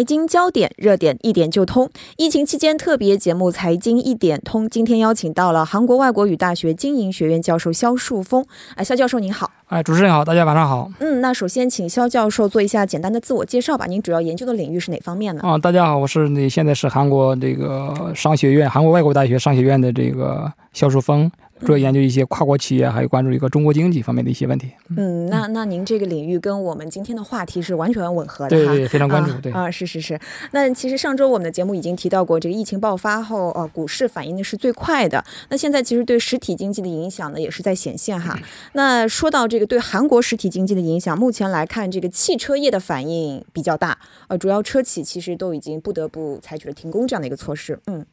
财经焦点热点一点就通。疫情期间特别节目《财经一点通》，今天邀请到了韩国外国语大学经营学院教授肖树峰。哎，肖教授您好。哎，主持人好，大家晚上好。嗯，那首先请肖教授做一下简单的自我介绍吧。您主要研究的领域是哪方面呢？啊，大家好，我是那现在是韩国这个商学院，韩国外国大学商学院的这个肖树峰。主要研究一些跨国企业，还有关注一个中国经济方面的一些问题。嗯，那那您这个领域跟我们今天的话题是完全吻合的对对，非常关注。对啊，是是是。那其实上周我们的节目已经提到过，这个疫情爆发后，呃，股市反应的是最快的。那现在其实对实体经济的影响呢，也是在显现哈。那说到这个对韩国实体经济的影响，目前来看，这个汽车业的反应比较大。呃，主要车企其实都已经不得不采取了停工这样的一个措施。嗯。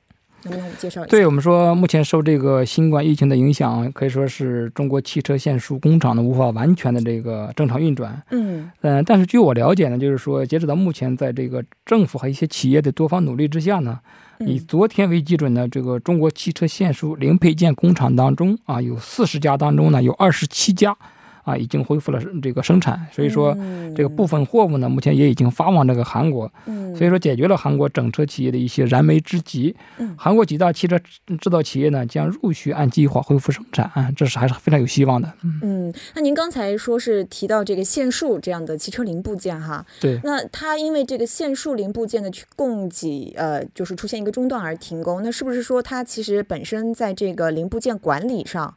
能不能介绍一下？对我们说，目前受这个新冠疫情的影响，可以说是中国汽车线束工厂呢无法完全的这个正常运转。嗯嗯，但是据我了解呢，就是说，截止到目前，在这个政府和一些企业的多方努力之下呢，以昨天为基准呢，这个中国汽车线束零配件工厂当中啊，有四十家当中呢，有二十七家。啊，已经恢复了这个生产，所以说这个部分货物呢，目前也已经发往这个韩国，所以说解决了韩国整车企业的一些燃眉之急。韩国几大汽车制造企业呢，将陆续按计划恢复生产，啊这是还是非常有希望的。嗯，那您刚才说是提到这个限数这样的汽车零部件哈，对，那它因为这个限数零部件的去供给，呃，就是出现一个中断而停工，那是不是说它其实本身在这个零部件管理上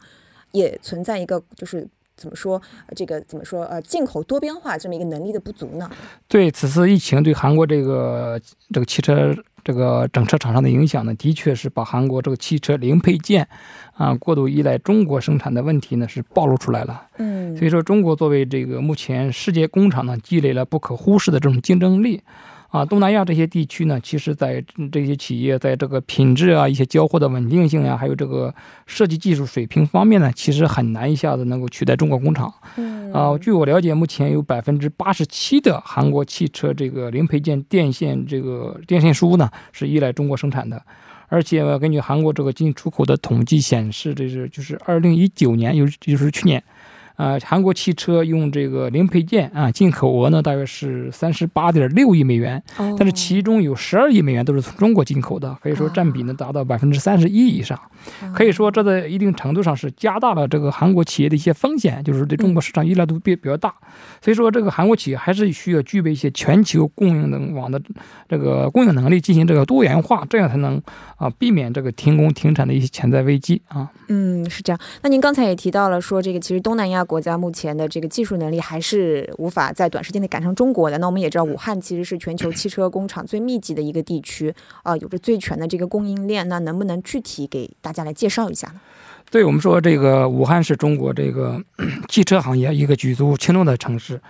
也存在一个就是？怎么说？这个怎么说？呃，进口多边化这么一个能力的不足呢？对此次疫情对韩国这个这个汽车这个整车厂商的影响呢，的确是把韩国这个汽车零配件啊过度依赖中国生产的问题呢是暴露出来了。嗯，所以说中国作为这个目前世界工厂呢，积累了不可忽视的这种竞争力。啊，东南亚这些地区呢，其实，在这些企业在这个品质啊、一些交货的稳定性呀，还有这个设计技术水平方面呢，其实很难一下子能够取代中国工厂。嗯，啊，据我了解，目前有百分之八十七的韩国汽车这个零配件电线这个电线书呢，是依赖中国生产的。而且根据韩国这个进出口的统计显示，这是就是二零一九年，有就是去年。呃，韩国汽车用这个零配件啊，进口额呢大约是三十八点六亿美元，但是其中有十二亿美元都是从中国进口的，可以说占比呢达到百分之三十一以上。可以说，这在一定程度上是加大了这个韩国企业的一些风险，就是对中国市场依赖度比比较大。所以说，这个韩国企业还是需要具备一些全球供应能网的这个供应能力，进行这个多元化，这样才能啊避免这个停工停产的一些潜在危机啊。嗯，是这样。那您刚才也提到了说，这个其实东南亚。国家目前的这个技术能力还是无法在短时间内赶上中国的。那我们也知道，武汉其实是全球汽车工厂最密集的一个地区，啊，有着最全的这个供应链。那能不能具体给大家来介绍一下呢？对我们说，这个武汉是中国这个 汽车行业一个举足轻重的城市，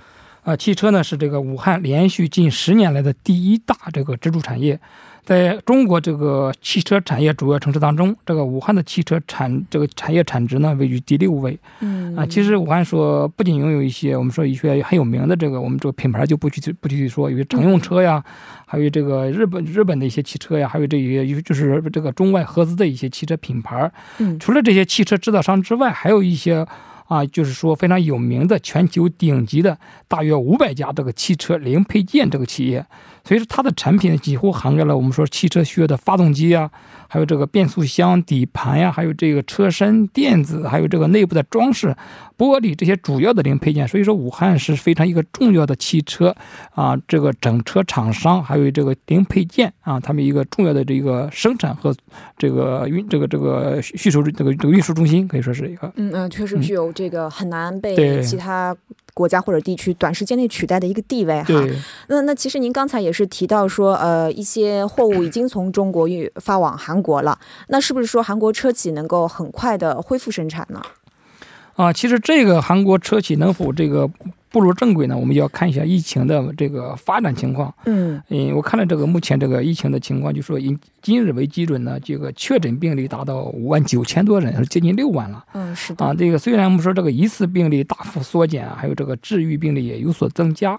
啊，汽车呢是这个武汉连续近十年来的第一大这个支柱产业。在中国这个汽车产业主要城市当中，这个武汉的汽车产这个产业产值呢位居第六位。嗯啊，其实武汉说不仅拥有一些我们说一些很有名的这个我们这个品牌就不具体不具体说，有些乘用车呀，还有这个日本日本的一些汽车呀，还有这些有就是这个中外合资的一些汽车品牌。嗯，除了这些汽车制造商之外，还有一些啊，就是说非常有名的全球顶级的大约五百家这个汽车零配件这个企业。所以说，它的产品几乎涵盖了我们说汽车需要的发动机啊，还有这个变速箱、底盘呀，还有这个车身电子，还有这个内部的装饰、玻璃这些主要的零配件。所以说，武汉是非常一个重要的汽车啊，这个整车厂商，还有这个零配件啊，他们一个重要的这个生产和这个运这个这个需求这个这个运输中心，可以说是一个。嗯嗯，确实具有这个很难被其他。国家或者地区短时间内取代的一个地位哈，那那其实您刚才也是提到说，呃，一些货物已经从中国运发往韩国了，那是不是说韩国车企能够很快的恢复生产呢？啊，其实这个韩国车企能否这个？步入正轨呢，我们要看一下疫情的这个发展情况。嗯嗯，我看了这个目前这个疫情的情况，就说以今日为基准呢，这个确诊病例达到五万九千多人，接近六万了。嗯，是的。啊，这个虽然我们说这个疑似病例大幅缩减，还有这个治愈病例也有所增加。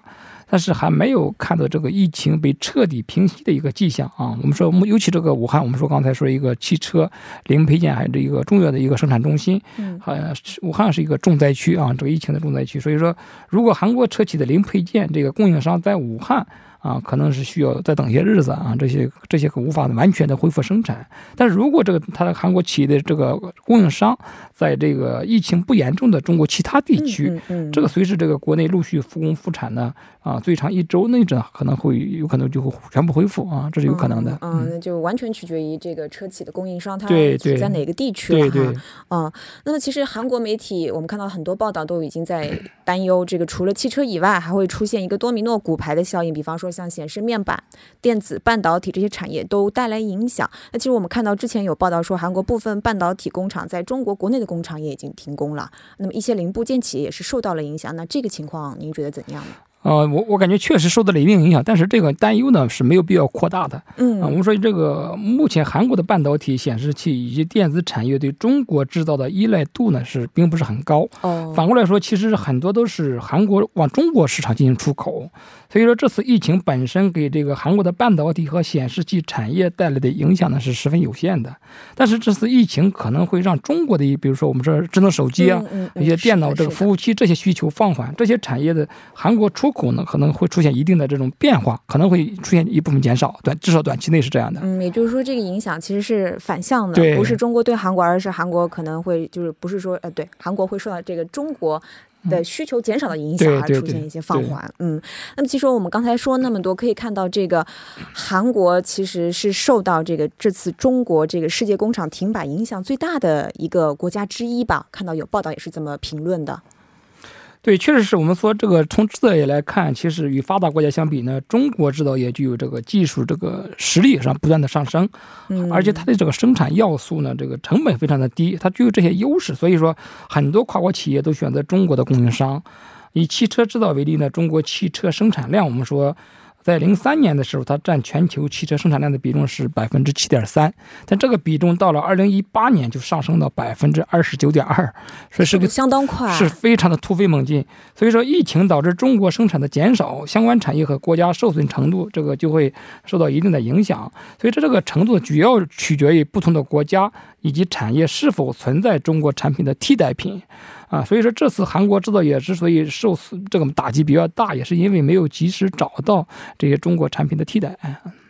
但是还没有看到这个疫情被彻底平息的一个迹象啊！我们说，尤其这个武汉，我们说刚才说一个汽车零配件还是一个重要的一个生产中心，嗯，好像武汉是一个重灾区啊，这个疫情的重灾区。所以说，如果韩国车企的零配件这个供应商在武汉啊，可能是需要再等些日子啊，这些这些无法完全的恢复生产。但是如果这个它的韩国企业的这个供应商在这个疫情不严重的中国其他地区，嗯嗯这个随着这个国内陆续复工复产呢，啊，最长一周内这可能会有可能就会全部恢复啊，这是有可能的。嗯，那就完全取决于这个车企的供应商，它对对处在哪个地区了对对哈。嗯，那么其实韩国媒体我们看到很多报道都已经在担忧，这个除了汽车以外，还会出现一个多米诺骨牌的效应，比方说像显示面板、电子、半导体这些产业都带来影响。那其实我们看到之前有报道说，韩国部分半导体工厂在中国国内的工厂也已经停工了，那么一些零部件企业也是受到了影响。那这个情况您觉得怎样呢？呃，我我感觉确实受到了一定影响，但是这个担忧呢是没有必要扩大的。啊，我嗯们说这个目前韩国的半导体、显示器以及电子产业对中国制造的依赖度呢是并不是很高。哦，反过来说，其实很多都是韩国往中国市场进行出口，所以说这次疫情本身给这个韩国的半导体和显示器产业带来的影响呢是十分有限的。但是这次疫情可能会让中国的，比如说我们说智能手机啊、嗯嗯一些电脑这个服务。务器这些需求放缓，这些产业的韩国出口呢可能会出现一定的这种变化，可能会出现一部分减少，短至少短期内是这样的。嗯，也就是说，这个影响其实是反向的，不是中国对韩国，而是韩国可能会就是不是说呃，对韩国会受到这个中国。的需求减少的影响而出现一些放缓，嗯，那么其实我们刚才说那么多，可以看到这个韩国其实是受到这个这次中国这个世界工厂停摆影响最大的一个国家之一吧。看到有报道也是这么评论的，对，确实是我们说这个从制造业来看，其实与发达国家相比呢，中国制造业具有这个技术这个实力上不断的上升，嗯，而且它的这个生产要素呢，这个成本非常的低，它具有这些优势，所以说很多跨国企业都选择中国的供应商。以汽车制造为例呢，中国汽车生产量，我们说。在零三年的时候，它占全球汽车生产量的比重是百分之七点三，但这个比重到了二零一八年就上升到百分之二十九点二，所以是个相当快，是非常的突飞猛进。所以说，疫情导致中国生产的减少，相关产业和国家受损程度，这个就会受到一定的影响。所以这这个程度主要取决于不同的国家以及产业是否存在中国产品的替代品。啊，所以说这次韩国制造业之所以受这个打击比较大，也是因为没有及时找到这些中国产品的替代。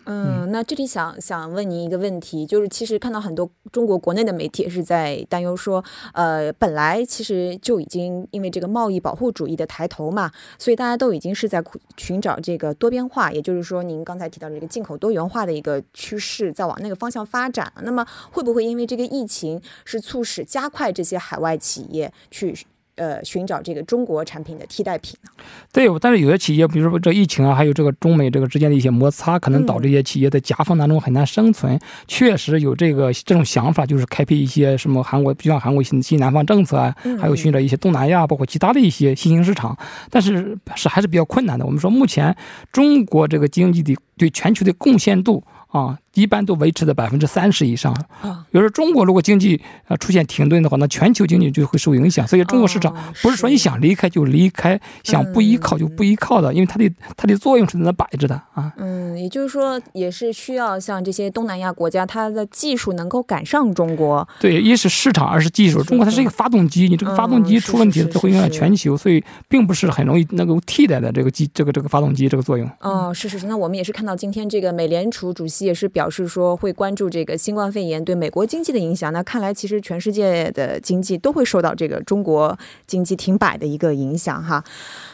嗯，那这里想想问您一个问题，就是其实看到很多中国国内的媒体也是在担忧说，呃，本来其实就已经因为这个贸易保护主义的抬头嘛，所以大家都已经是在寻找这个多边化，也就是说您刚才提到的这个进口多元化的一个趋势，在往那个方向发展。那么会不会因为这个疫情是促使加快这些海外企业去？呃，寻找这个中国产品的替代品呢？对，但是有些企业，比如说这疫情啊，还有这个中美这个之间的一些摩擦，可能导致一些企业在夹缝当中很难生存。确实有这个这种想法，就是开辟一些什么韩国，就像韩国新新南方政策啊，还有寻找一些东南亚，包括其他的一些新兴市场。但是是还是比较困难的。我们说，目前中国这个经济的对全球的贡献度。啊，一般都维持在百分之三十以上。啊，比如说中国如果经济啊出现停顿的话，那全球经济就会受影响。所以中国市场不是说你想离开就离开，想不依靠就不依靠的，因为它的它的作用是在那摆着的啊。嗯，也就是说，也是需要像这些东南亚国家，它的技术能够赶上中国。对，一是市场，二是技术。中国它是一个发动机，你这个发动机出问题，它会影响全球，所以并不是很容易能够替代的这个机这个这个发动机这个作用。哦，是是是。那我们也是看到今天这个美联储主席。也是表表示说会关注这个新冠肺炎对美国经济的影响。那看来其实全世界的经济都会受到这个中国经济停摆的一个影响哈。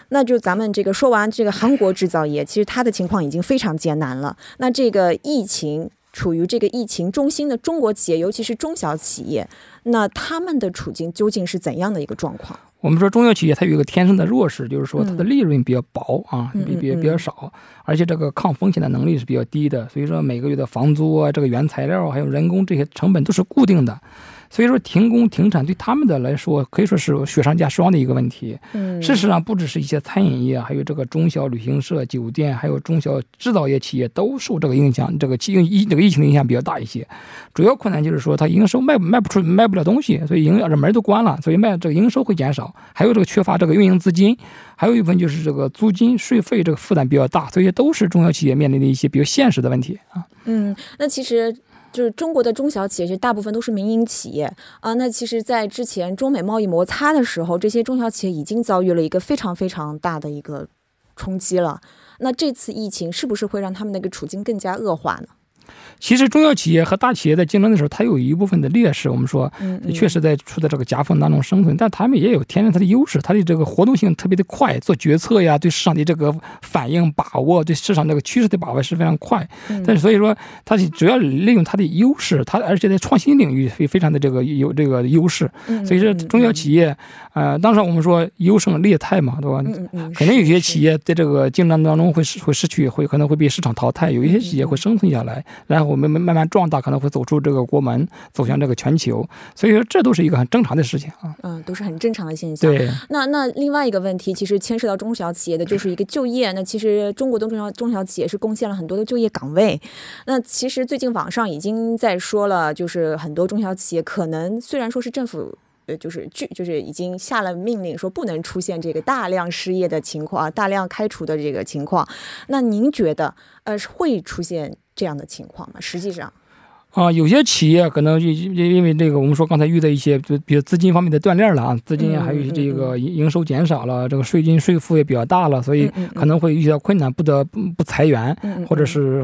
那就咱们这个说完这个韩国制造业，其实它的情况已经非常艰难了。那这个疫情处于这个疫情中心的中国企业，尤其是中小企业，那他们的处境究竟是怎样的一个状况？我们说中小企业它有一个天生的弱势，就是说它的利润比较薄啊，嗯比比比较少，而且这个抗风险的能力是比较低的，所以说每个月的房租啊、这个原材料还有人工这些成本都是固定的。所以说停工停产对他们的来说可以说是雪上加霜的一个问题。嗯，事实上不只是一些餐饮业，还有这个中小旅行社、酒店，还有中小制造业企业都受这个影响。这个疫疫这个疫情的影响比较大一些。主要困难就是说它营收卖卖不出卖不了东西，所以营这门都关了，所以卖这个营收会减少。还有这个缺乏这个运营资金，还有一部分就是这个租金税费这个负担比较大，所以都是中小企业面临的一些比较现实的问题啊。嗯，那其实。就是中国的中小企业，就大部分都是民营企业啊。那其实，在之前中美贸易摩擦的时候，这些中小企业已经遭遇了一个非常非常大的一个冲击了。那这次疫情是不是会让他们那个处境更加恶化呢？其实中小企业和大企业在竞争的时候，它有一部分的劣势。我们说，嗯确实在处在这个夹缝当中生存，但他们也有天然它的优势，它的这个活动性特别的快，做决策呀，对市场的这个反应把握，对市场这个趋势的把握是非常快。嗯但是所以说，它是主要利用它的优势，它而且在创新领域非非常的这个有这个优势。嗯所以说，中小企业，呃，当时我们说优胜劣汰嘛，对吧？嗯嗯嗯，可能有些企业在这个竞争当中会失会失去，会可能会被市场淘汰；有一些企业会生存下来，然后我们慢慢慢壮大，可能会走出这个国门，走向这个全球。所以说，这都是一个很正常的事情啊。嗯，都是很正常的现象。对，那那另外一个问题，其实牵涉到中小企业的，就是一个就业。那其实中国的中小中小企业是贡献了很多的就业岗位。那其实最近网上已经在说了，就是很多中小企业可能虽然说是政府。呃，就是拒，就是已经下了命令，说不能出现这个大量失业的情况啊，大量开除的这个情况。那您觉得，呃，会出现这样的情况吗？实际上，啊，有些企业可能因因因为这个，我们说刚才遇到一些，就比如资金方面的断裂了啊，资金嗯还有这个营营收减少了，这个税金税负也比较大了，所以可能会遇到困难，不得不不裁员，或者是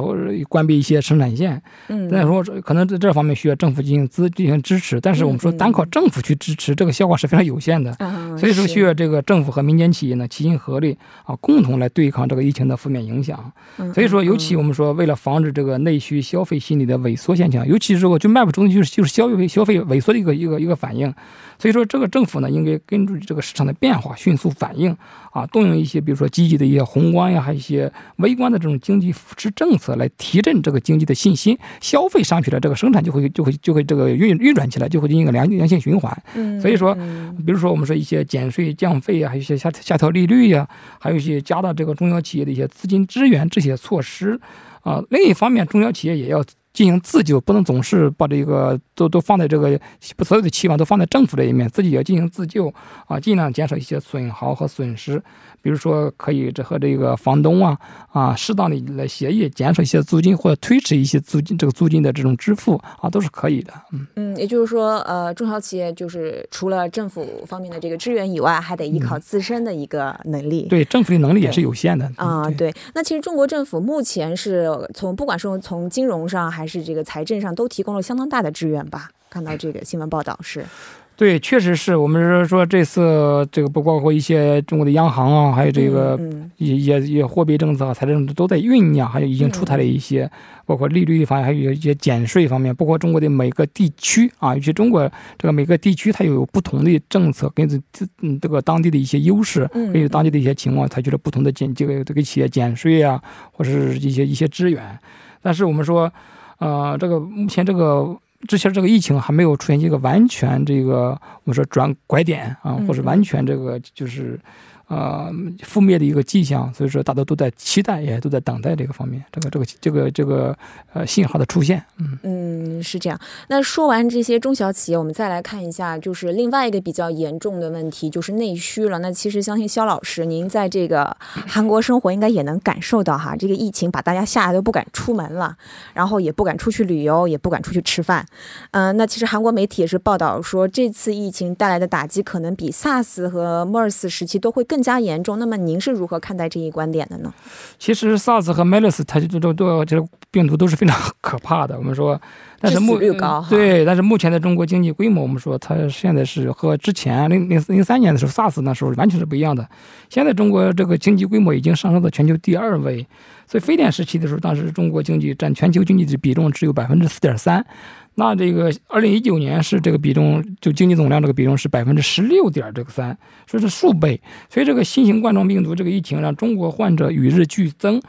关闭一些生产线。嗯，但是说这可能在这方面需要政府进行资进行支持，但是我们说单靠政府去支持，这个效果是非常有限的。啊，所以说需要这个政府和民间企业呢齐心合力啊，共同来对抗这个疫情的负面影响。嗯所以说，尤其嗯我们说，为了防止这个内需消费心理的萎缩现象，尤其是我就卖不出去，就是就是消费消费萎缩的一个一个一个反应。所以说，这个政府呢，应该根据这个市场的变化迅速反应啊，动用一些比如说积极的一些宏观呀，还有一些微观的这种经济扶持政策来提振这个经济的信心，消费上去了，这个生产就会就会就会这个运运转起来，就会进行一个良良性循环。嗯所以说嗯比如说我们说一些减税降费呀，还有一些下下调利率呀，还有一些加大这个中小企业的一些资金支援这些措施，啊，另一方面中小企业也要进行自救，不能总是把这个都都放在这个所有的期望都放在政府这一面，自己也要进行自救啊，尽量减少一些损耗和损失。比如说，可以这和这个房东啊啊适当的来协议，减少一些租金或者推迟一些租金这个租金的这种支付啊，都是可以的。嗯，嗯，也就是说，呃，中小企业就是除了政府方面的这个支援以外，还得依靠自身的一个能力。嗯对，政府的能力也是有限的啊、嗯对，那其实中国政府目前是从不管是从金融上还是这个财政上，都提供了相当大的支援吧？看到这个新闻报道是，对，确实是我们是说这次这个不包括一些中国的央行啊，还有这个嗯也也也货币政策、财政都在酝酿，还有已经出台了一些，包括利率方面，还有一些减税方面，包括中国的每个地区啊，尤其中国这个每个地区它有不同的政策，根据自嗯这个当地的一些优势，嗯根据当地的一些情况，采取了不同的减这个这个企业减税啊，或者是一些一些支援。但是我们说，呃，这个目前这个。之前这个疫情还没有出现一个完全这个我们说转拐点啊，嗯或者完全这个就是呃覆灭的一个迹象，所以说大家都在期待，也都在等待这个方面，这个这个这个这个呃信号的出现。嗯，嗯，是这样。那说完这些中小企业，我们再来看一下，就是另外一个比较严重的问题，就是内需了。那其实相信肖老师，您在这个韩国生活，应该也能感受到哈，这个疫情把大家吓得都不敢出门了，然后也不敢出去旅游，也不敢出去吃饭。嗯、那其实韩国媒体也是报道说，这次疫情带来的打击可能比 SARS 和 MERS 时期都会更加严重。那么您是如何看待这一观点的呢？其实 SARS 和 MERS 它这都都这个病毒都是非常可怕的。我们说，但是目率高哈对，但是目前的中国经济规模，我们说它现在是和之前零零零三年的时候 SARS 那时候完全是不一样的。现在中国这个经济规模已经上升到全球第二位，所以非典时期的时候，当时中国经济占全球经济的比重只有百分之四点三。那这个二零一九年是这个比重，就经济总量这个比重是百分之十六点这个三，说是数倍。所以这个新型冠状病毒这个疫情让中国患者与日俱增。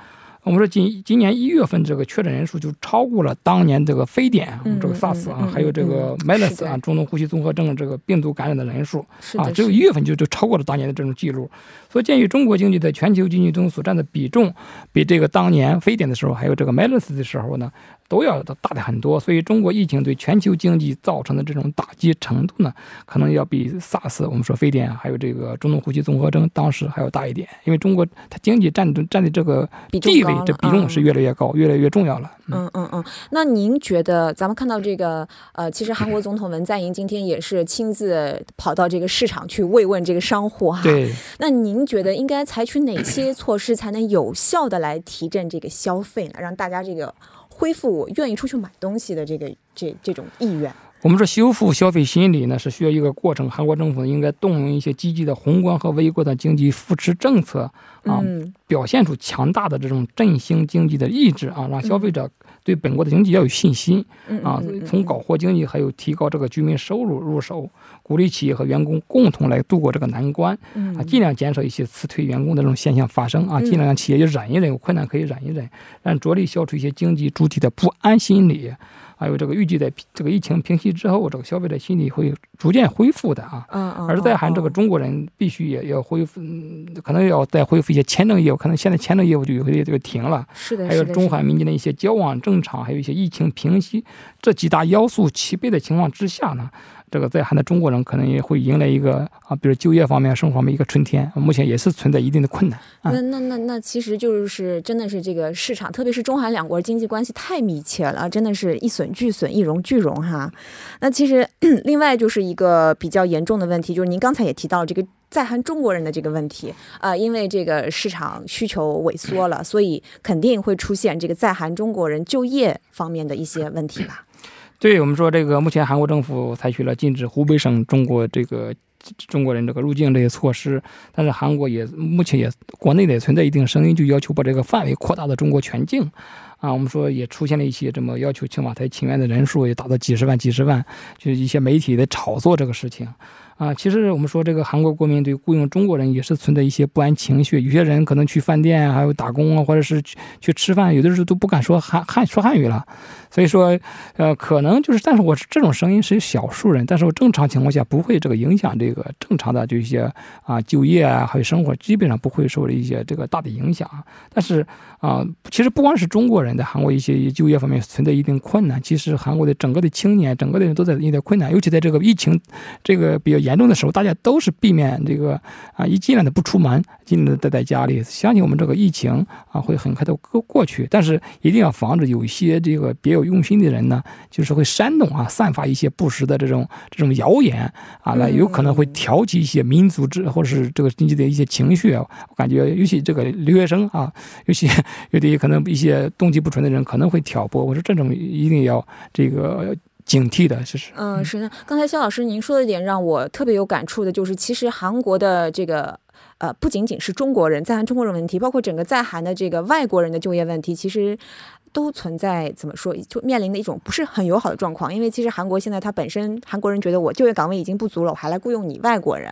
我们说今今年一月份这个确诊人数就超过了当年这个非典，嗯这个嗯 SARS 啊，嗯还有这个嗯是 MERS 啊，中东呼吸综合症这个病毒感染的人数啊，只有是一月份就就超过了当年的这种记录。所以鉴于中国经济在全球经济中所占的比重，比这个当年非典的时候还有这个 MERS 的时候呢，都要大的很多，所以中国疫情对全球经济造成的这种打击程度呢，可能要比 SARS 我们说非典还有这个中东呼吸综合征当时还要大一点，因为中国它经济占占的这个地位，这比重是越来越高，越来越重要了。嗯嗯嗯。那您觉得，咱们看到这个呃，其实韩国总统文在寅今天也是亲自跑到这个市场去慰问这个商户哈。对。那您觉得应该采取哪些措施才能有效的来提振这个消费呢？让大家这个。恢复我愿意出去买东西的这个这这种意愿。我们说修复消费心理呢，是需要一个过程。韩国政府应该动用一些积极的宏观和微观的经济扶持政策啊，表现出强大的这种振兴经济的意志啊，让消费者。对本国的经济要有信心啊！从搞活经济，还有提高这个居民收入入手，鼓励企业和员工共同来度过这个难关啊！尽量减少一些辞退员工的这种现象发生啊！尽量让企业就忍一忍，有困难可以忍一忍，让着力消除一些经济主体的不安心理。还有这个预计在这个疫情平息之后，这个消费者心理会逐渐恢复的啊。嗯嗯。而在韩这个中国人必须也要恢复，可能要再恢复一些签证业务，可能现在签证业务就有些这个停了。是的。还有中韩民间的一些交往正常，还有一些疫情平息，这几大要素齐备的情况之下呢。这个在韩的中国人可能也会迎来一个啊，比如就业方面、生活方面一个春天。目前也是存在一定的困难。那那那那，其实就是真的是这个市场，特别是中韩两国经济关系太密切了，真的是一损俱损，一荣俱荣哈。那其实 另外就是一个比较严重的问题，就是您刚才也提到这个在韩中国人的这个问题啊，因为这个市场需求萎缩了，所以肯定会出现这个在韩中国人就业方面的一些问题吧。对我们说，这个目前韩国政府采取了禁止湖北省中国这个中国人这个入境这些措施，但是韩国也目前也国内也存在一定声音，就要求把这个范围扩大到中国全境。啊，我们说也出现了一些这么要求青瓦台请愿的人数也达到几十万、几十万，就是一些媒体在炒作这个事情。啊，其实我们说这个韩国国民对雇佣中国人也是存在一些不安情绪，有些人可能去饭店啊还有打工啊，或者是去去吃饭，有的时候都不敢说汉汉说汉语了。所以说，呃，可能就是，但是我这种声音是少数人，但是我正常情况下不会这个影响这个正常的就一些啊就业啊还有生活，基本上不会受一些这个大的影响。但是啊，其实不光是中国人在韩国一些就业方面存在一定困难，其实韩国的整个的青年，整个的人都在遇到困难，尤其在这个疫情这个比较严重的时候，大家都是避免这个啊一尽量的不出门，尽量的待在家里。相信我们这个疫情啊会很快的过过去，但是一定要防止有一些这个别有。用心的人呢，就是会煽动啊，散发一些不实的这种这种谣言啊，那有可能会挑起一些民族之或者是这个经济的一些情绪。我感觉，尤其这个留学生啊，尤其有的可能一些动机不纯的人可能会挑拨。我说这种一定要这个警惕的，其实。嗯，是的。刚才肖老师您说的一点让我特别有感触的，就是其实韩国的这个呃，不仅仅是中国人在韩中国人问题，包括整个在韩的这个外国人的就业问题，其实。都存在怎么说，就面临的一种不是很友好的状况。因为其实韩国现在它本身韩国人觉得我就业岗位已经不足了，我还来雇佣你外国人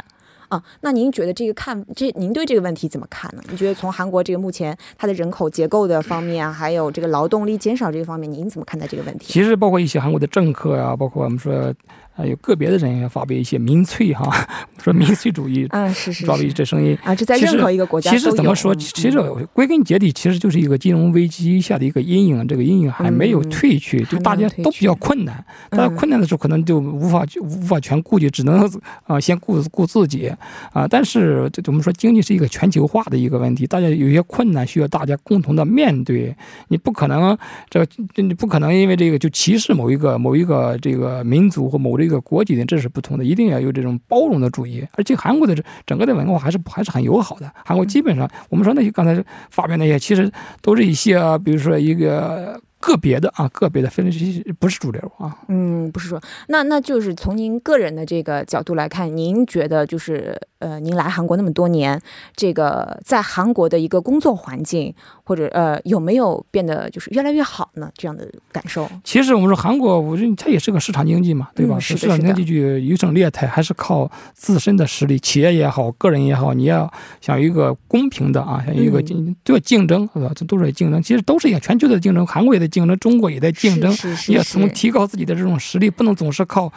啊？那您觉得这个看这，您对这个问题怎么看呢？你觉得从韩国这个目前它的人口结构的方面啊，还有这个劳动力减少这个方面，您怎么看待这个问题？其实包括一些韩国的政客啊，包括我们说。啊，有个别的人也发表一些民粹哈，说民粹主义，啊是是，发表这声音啊，这在任何一个国家其实怎么说，其实归根结底，其实就是一个金融危机下的一个阴影，这个阴影还没有退去，就大家都比较困难。大家困难的时候，可能就无法无法全顾及，只能啊先顾顾自己啊。但是这我们说经济是一个全球化的一个问题，大家有些困难需要大家共同的面对。你不可能这你不可能因为这个就歧视某一个某一个这个民族或某。一个国籍的这是不同的，一定要有这种包容的主义。而且韩国的整个的文化还是还是很友好的。韩国基本上，我们说那些刚才发表那些，其实都是一些，比如说一个。个别的啊，个别的分析不是主流啊。嗯，不是说那那就是从您个人的这个角度来看，您觉得就是呃，您来韩国那么多年，这个在韩国的一个工作环境或者呃有没有变得就是越来越好呢？这样的感受？其实我们说韩国，我觉得它也是个市场经济嘛，对吧？是市场经济就优胜劣汰，还是靠自身的实力，企业也好，个人也好，你要想一个公平的啊，想一个竞都要竞争？这都是竞争，其实都是一样，全球的竞争，韩国也在。竞争，中国也在竞争，也从提高自己的这种实力，不能总是靠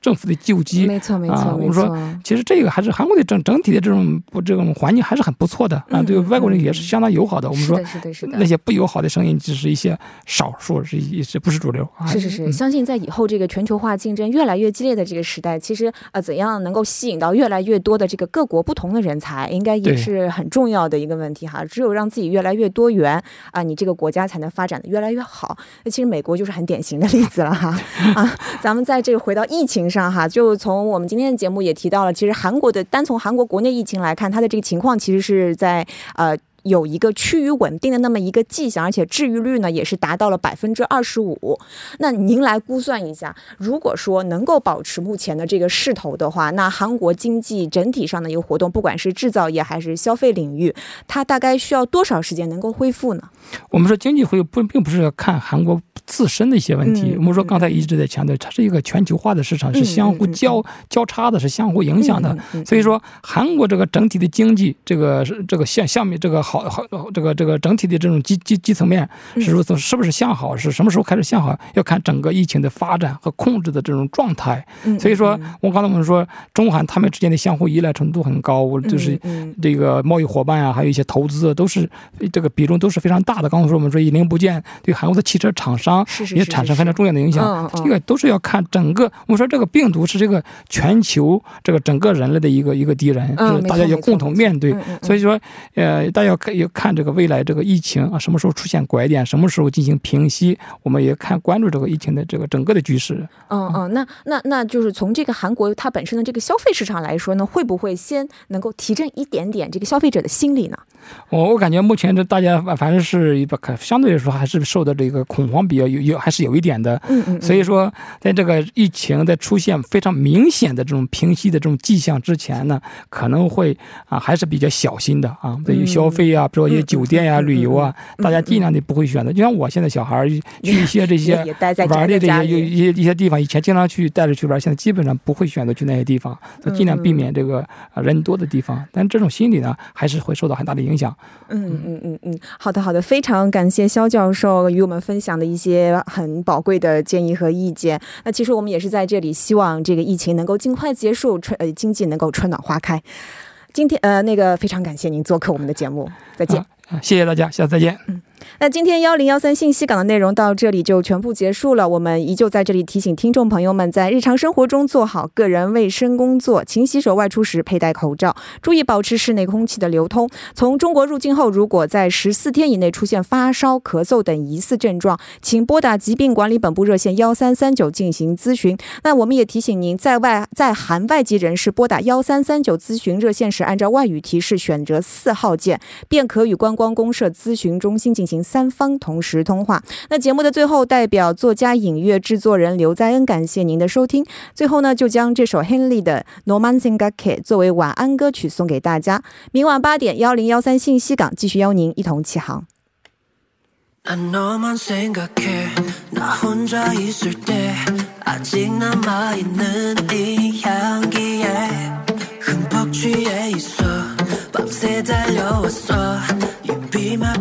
政府的救济。没错没错啊，我没错们说，其实这个还是韩国的整整体的这种不这种环境还是很不错的啊，嗯对嗯外国人也是相当友好的。我们说是的是的是的那些不友好的声音只是一些少数，是一是不是主流啊？是是是，嗯相信在以后这个全球化竞争越来越激烈的这个时代，其实呃，怎样能够吸引到越来越多的这个各国不同的人才，应该也是很重要的一个问题哈。只有让自己越来越多元啊，你这个国家才能发展的越来越好。那其实美国就是很典型的例子了哈啊。咱们在这个回到疫情上哈，就从我们今天的节目也提到了，其实韩国的单从韩国国内疫情来看，它的这个情况其实是在呃。有一个趋于稳定的那么一个迹象，而且治愈率呢也是达到了百分之二十五。那您来估算一下，如果说能够保持目前的这个势头的话，那韩国经济整体上的一个活动，不管是制造业还是消费领域，它大概需要多少时间能够恢复呢？我们说经济会不并不是要看韩国自身的一些问题，嗯我们说刚才一直在强调，它是一个全球化的市场，嗯是相互交、交叉的，是相互影响的。所以说，韩国这个整体的经济，这个是这个下下面这个好好这个这个整体的这种基基基层面嗯是如此，是不是向好？是什么时候开始向好？要看整个疫情的发展和控制的这种状态。嗯所以说嗯，我刚才我们说，中韩他们之间的相互依赖程度很高，我就是这个贸易伙伴啊，还有一些投资啊，都是这个比重都是非常大的。刚才说我们说以零部件对韩国的汽车厂商也产生非常重要的影嗯响。嗯这个都是要看整个，我们说这个病毒是这个全球这个整个人类的一个一个敌人，大家要共同面对。所以说，呃，大家要看要看这个未来这个疫情啊，什么时候出现拐点，什么时候进行平息，我们也看关注这个疫情的这个整个的局势。嗯嗯，那那那就是从这个韩国它本身的这个消费市场来说呢，会不会先能够提振一点点这个消费者的心理呢？我我感觉目前这大家反反正是一个可相对来说还是受到这个恐慌比较有有还是有一点的。嗯嗯，所以说，在这个疫情在出现非常明显的这种平息的这种迹象之前呢，可能会啊还是比较小心的啊，对于消费啊，比如说一些酒店呀、旅游啊，嗯大家尽量的不会选择。就像我现在小孩儿 去一些这些玩的这些有一些一些地方，以前经常去带着去玩，现在基本上不会选择去那些地方，就尽量避免这个啊人多的地方。但这种心理呢，还是会受到很大的影响。嗯嗯嗯嗯，好的好的，非常感谢肖教授与我们分享的一些很宝贵的建议和意见。那其实我们也是在这里希望这个疫情能够尽快结束，春呃经济能够春暖花开。今天呃那个非常感谢您做客我们的节目，再见。啊，谢谢大家，下次再见。那今天幺零幺三信息港的内容到这里就全部结束了。我们依旧在这里提醒听众朋友们，在日常生活中做好个人卫生工作，勤洗手，外出时佩戴口罩，注意保持室内空气的流通。从中国入境后，如果在十四天以内出现发烧、咳嗽等疑似症状，请拨打疾病管理本部热线幺三三九进行咨询。那我们也提醒您，在外在韩外籍人士拨打幺三三九咨询热线时，按照外语提示选择四号键，便可与观光公社咨询中心进行三方同时通话。那节目的最后，代表作家、影乐制作人刘在恩感谢您的收听。最后呢，就将这首 Henley 的 No Man Singake 作为晚安歌曲送给大家。明晚八点，幺零幺三信息港继续邀您一同起航。 난 너만 생각해 나 혼자 있을 때 아직 남아있는 이 향기에 흠뻑 취해 있어 밤새 달려왔어 You be my